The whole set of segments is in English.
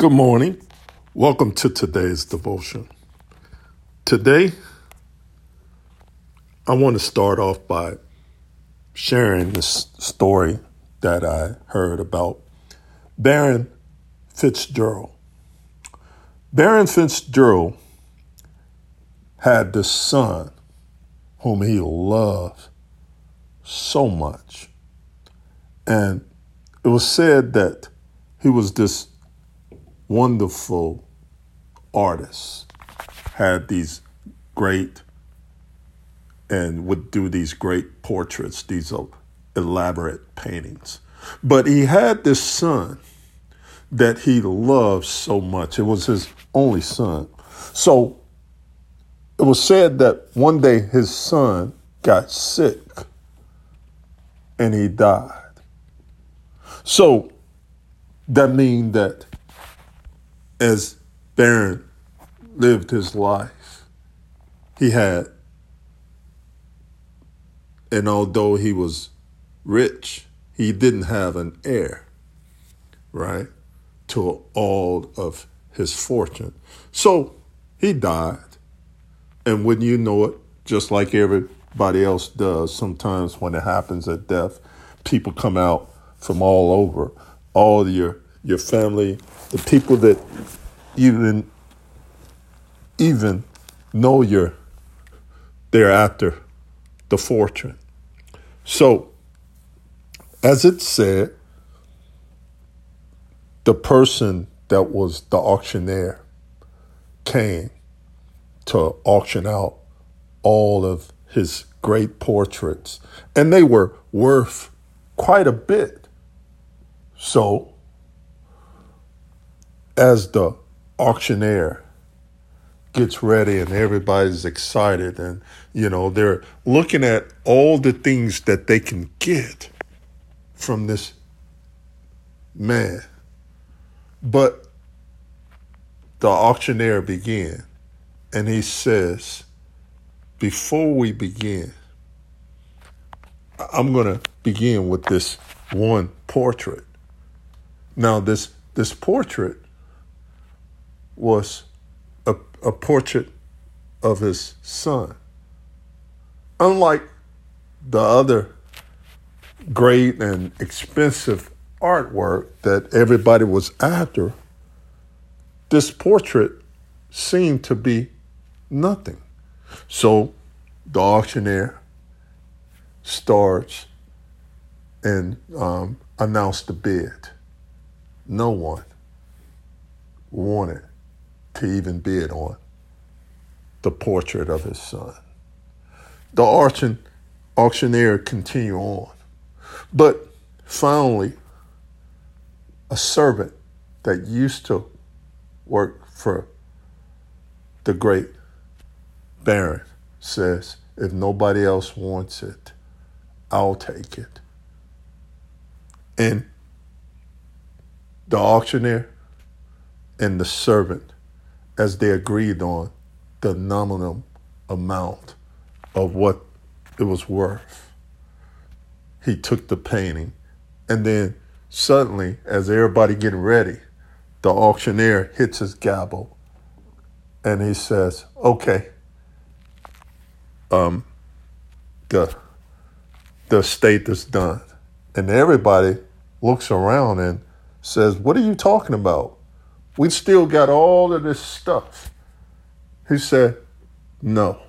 Good morning. Welcome to today's devotion. Today, I want to start off by sharing this story that I heard about Baron Fitzgerald. Baron Fitzgerald had this son whom he loved so much. And it was said that he was this wonderful artist, had these great, and would do these great portraits, these elaborate paintings. But he had this son that he loved so much. It was his only son. So it was said that one day his son got sick and he died. So that means that as Baron lived his life, he had, and although he was rich, he didn't have an heir, right, to all of his fortune. So he died. And when you know it, just like everybody else does, sometimes when it happens at death, people come out from all over, all your your family, the people that even even know you're they're after the fortune. So as it said, the person that was the auctioneer came to auction out all of his great portraits, and they were worth quite a bit. So, as the auctioneer gets ready and everybody's excited, and you know, they're looking at all the things that they can get from this man. But the auctioneer began and he says, Before we begin, I'm going to begin with this one portrait. Now, this, this portrait was a, a portrait of his son. Unlike the other great and expensive artwork that everybody was after, this portrait seemed to be nothing. So the auctioneer starts and um, announced the bid. No one wanted to even bid on the portrait of his son. The auction, auctioneer continued on. But finally, a servant that used to work for the great Baron says, if nobody else wants it, I'll take it. And the auctioneer and the servant, as they agreed on the nominal amount of what it was worth, he took the painting. And then suddenly, as everybody getting ready, the auctioneer hits his gavel and he says, okay, um, the, the estate is done. And everybody looks around and says, what are you talking about? We still got all of this stuff. He said, no.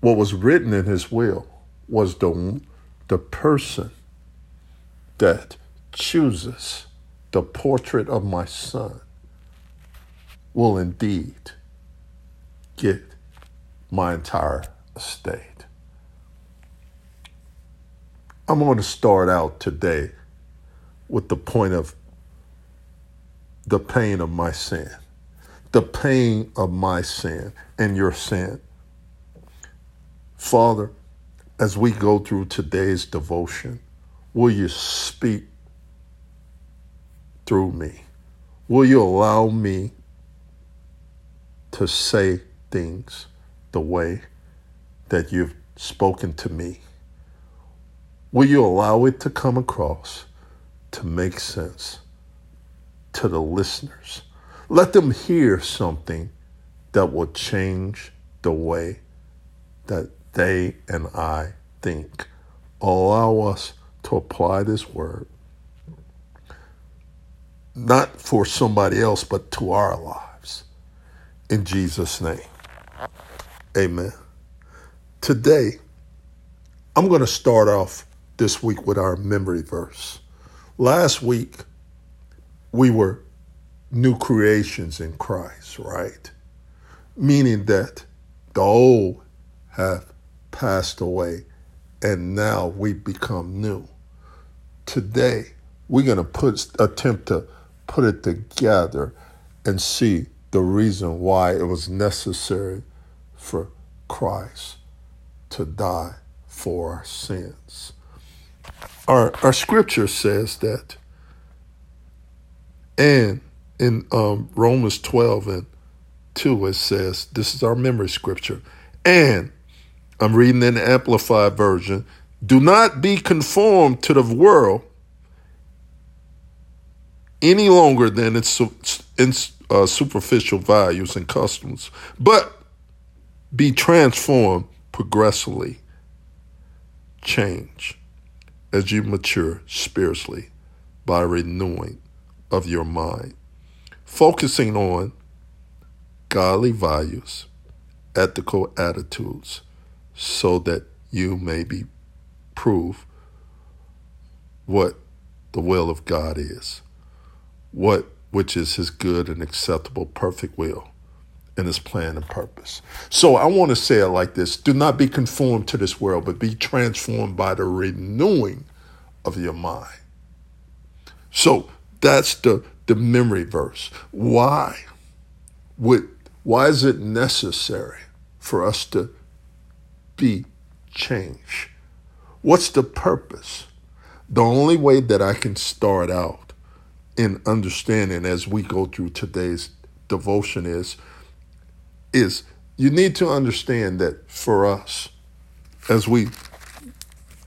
What was written in his will was the, the person that chooses the portrait of my son will indeed get my entire estate. I'm going to start out today with the point of the pain of my sin, the pain of my sin and your sin. Father, as we go through today's devotion, will you speak through me? Will you allow me to say things the way that you've spoken to me? Will you allow it to come across to make sense to the listeners. Let them hear something that will change the way that they and I think. Allow us to apply this word, not for somebody else, but to our lives. In Jesus' name, amen. Today, I'm going to start off this week with our memory verse. Last week, we were new creations in Christ, right? Meaning that the old have passed away and now we become new. Today, we're going to put attempt to put it together and see the reason why it was necessary for Christ to die for our sins. Our, our scripture says that, and in um, Romans 12 and 2, it says, this is our memory scripture, and I'm reading in the Amplified Version, do not be conformed to the world any longer than its, uh, superficial values and customs, but be transformed progressively. Change as you mature spiritually by renewing of your mind, focusing on godly values, ethical attitudes, so that you may be prove what the will of God is, what which is his good and acceptable perfect will and his plan and purpose. So I want to say it like this do not be conformed to this world, but be transformed by the renewing of your mind. So that's the, the memory verse. Why would why is it necessary for us to be changed? What's the purpose? The only way that I can start out in understanding as we go through today's devotion is is you need to understand that for us, as we,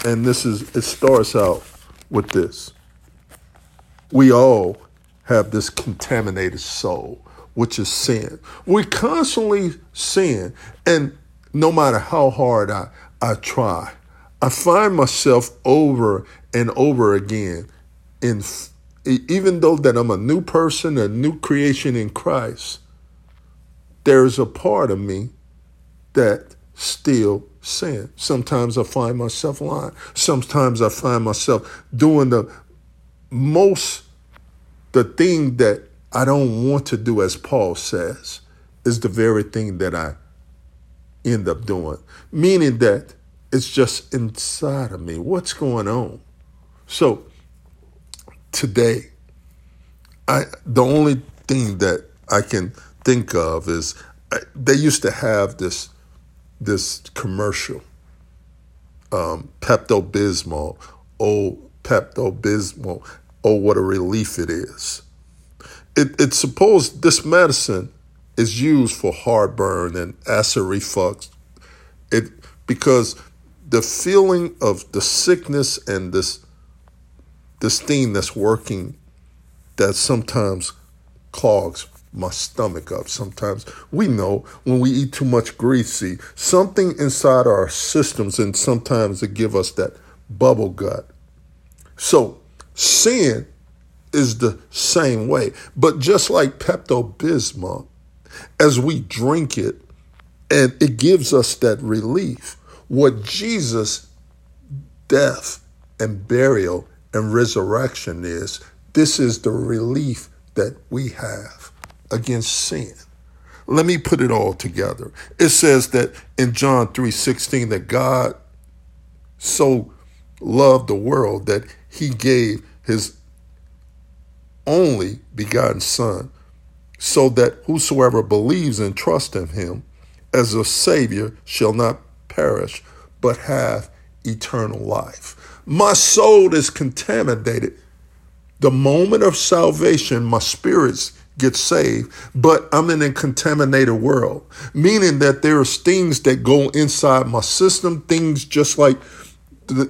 and this is, it starts out with this. We all have this contaminated soul, which is sin. We constantly sin, and no matter how hard I, I try, I find myself over and over again in even though that I'm a new person, a new creation in Christ, there's a part of me that still sin. Sometimes I find myself lying. Sometimes I find myself doing the most, the thing that I don't want to do, as Paul says, is the very thing that I end up doing. Meaning that it's just inside of me. What's going on? So today, I the only thing that I can think of is they used to have this this commercial, um, Pepto Bismol. Oh, Pepto Bismol. Oh, what a relief it is. It, it's supposed this medicine is used for heartburn and acid reflux. It because the feeling of the sickness and this this thing that's working that sometimes clogs my stomach up sometimes. We know when we eat too much greasy, something inside our systems, and sometimes it give us that bubble gut. So sin is the same way. But just like Pepto Bismol, as we drink it, and it gives us that relief, what Jesus' death and burial and resurrection is, this is the relief that we have against sin. Let me put it all together. It says that in John 3:16 that God so loved the world that he gave his only begotten son so that whosoever believes and trusts in him as a savior shall not perish but have eternal life. My soul is contaminated. The moment of salvation, my spirits get saved, but I'm in a contaminated world, meaning that there's things that go inside my system, things just like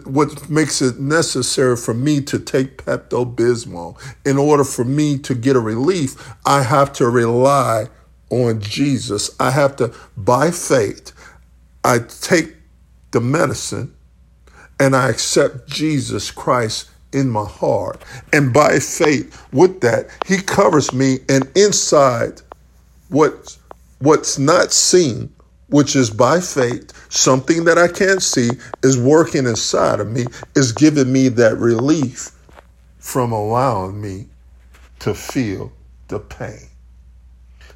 what makes it necessary for me to take Pepto Bismol. In order for me to get a relief, I have to rely on Jesus. I have to, by faith, I take the medicine and I accept Jesus Christ in my heart. And by faith, with that, He covers me, and inside what's, what's not seen, which is by faith, something that I can't see is working inside of me, is giving me that relief from allowing me to feel the pain.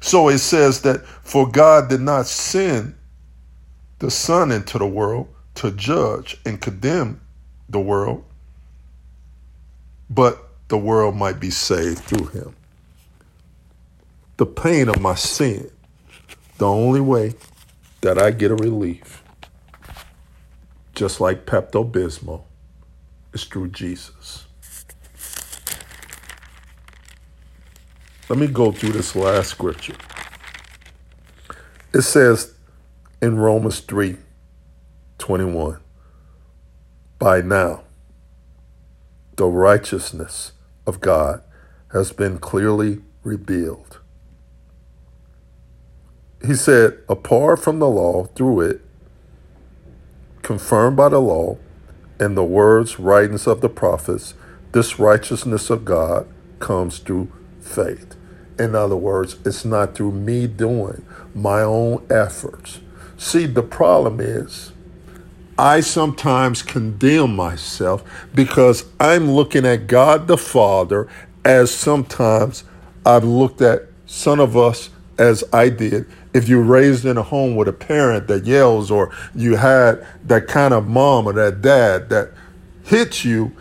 So it says that for God did not send the Son into the world to judge and condemn the world, but the world might be saved through him. The pain of my sin, the only way that I get a relief, just like Pepto Bismol, is through Jesus. Let me go through this last scripture. It says in Romans 3 21, by now, the righteousness of God has been clearly revealed. He said, apart from the law, through it, confirmed by the law, and the words, writings of the prophets, this righteousness of God comes through faith. In other words, it's not through me doing my own efforts. See, the problem is I sometimes condemn myself because I'm looking at God the Father as sometimes I've looked at some of us as I did. If you're raised in a home with a parent that yells, or you had that kind of mom or that dad that hits you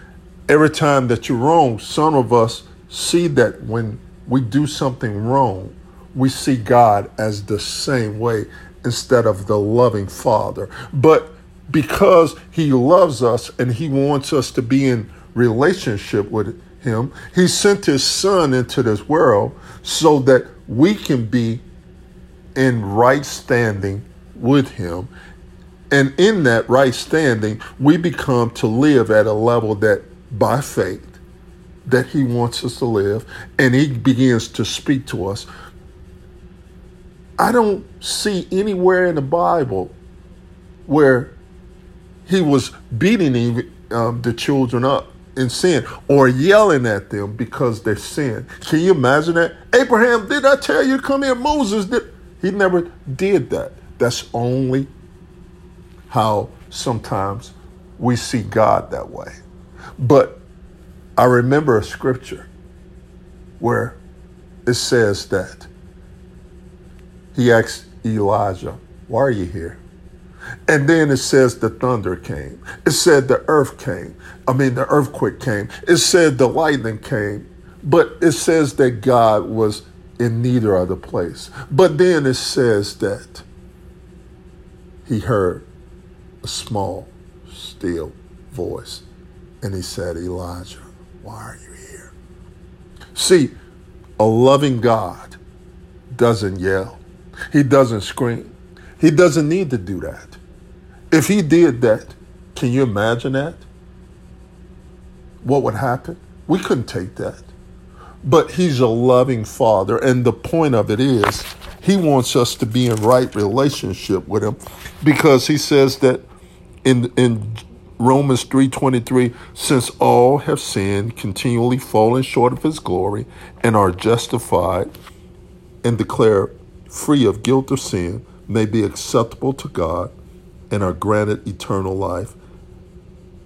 every time that you're wrong, some of us see that when we do something wrong, we see God as the same way instead of the loving Father. But because he loves us and he wants us to be in relationship with him, he sent his son into this world so that we can be in right standing with him. And in that right standing, we become to live at a level that by faith that he wants us to live and he begins to speak to us. I don't see anywhere in the Bible where he was beating um, the children up in sin or yelling at them because they sin. Can you imagine that? Abraham, did I tell you to come here? Moses did. He never did that. That's only how sometimes we see God that way. But I remember a scripture where it says that he asked Elijah, Why are you here? And then it says the thunder came. It said the earth came. I mean, the earthquake came. It said the lightning came. But it says that God was in neither other place. But then it says that he heard a small, still voice. And he said, Elijah, why are you here? See, a loving God doesn't yell, he doesn't scream. He doesn't need to do that. If he did that, can you imagine that? What would happen? We couldn't take that. But he's a loving father, and the point of it is he wants us to be in right relationship with him because he says that in in Romans 3:23 since all have sinned continually fallen short of his glory and are justified and declared free of guilt of sin may be acceptable to God and are granted eternal life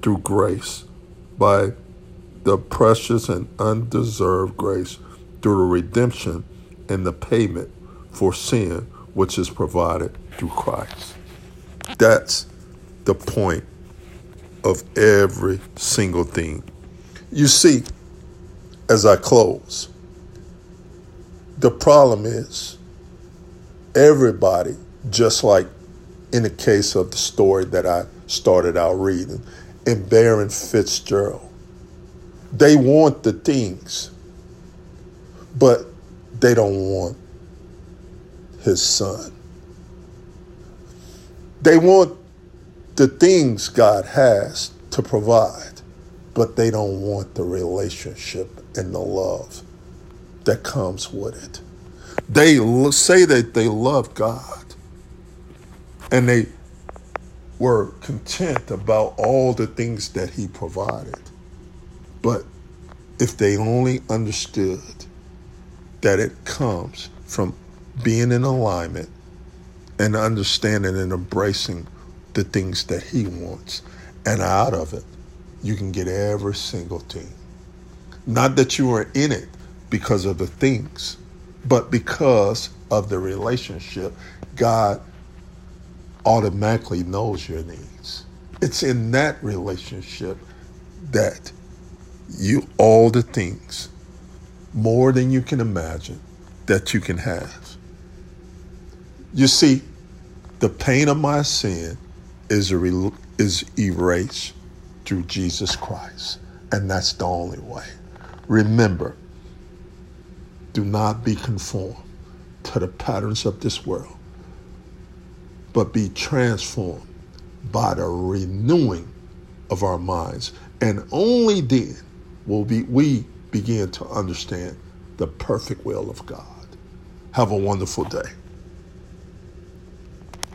through grace by the precious and undeserved grace through the redemption and the payment for sin which is provided through Christ. That's the point of every single thing. You see, as I close, the problem is everybody, just like in the case of the story that I started out reading in Baron Fitzgerald, they want the things, but they don't want his son. They want the things God has to provide, but they don't want the relationship and the love that comes with it. They say that they love God and they were content about all the things that He provided. But if they only understood that it comes from being in alignment and understanding and embracing the things that He wants, and out of it, you can get every single thing. Not that you are in it because of the things, but because of the relationship, God automatically knows your needs. It's in that relationship that you all the things more than you can imagine that you can have. You see, the pain of my sin is a, is erased through Jesus Christ, and that's the only way. Remember, do not be conformed to the patterns of this world, but be transformed by the renewing of our minds. And only then will we begin to understand the perfect will of God. Have a wonderful day.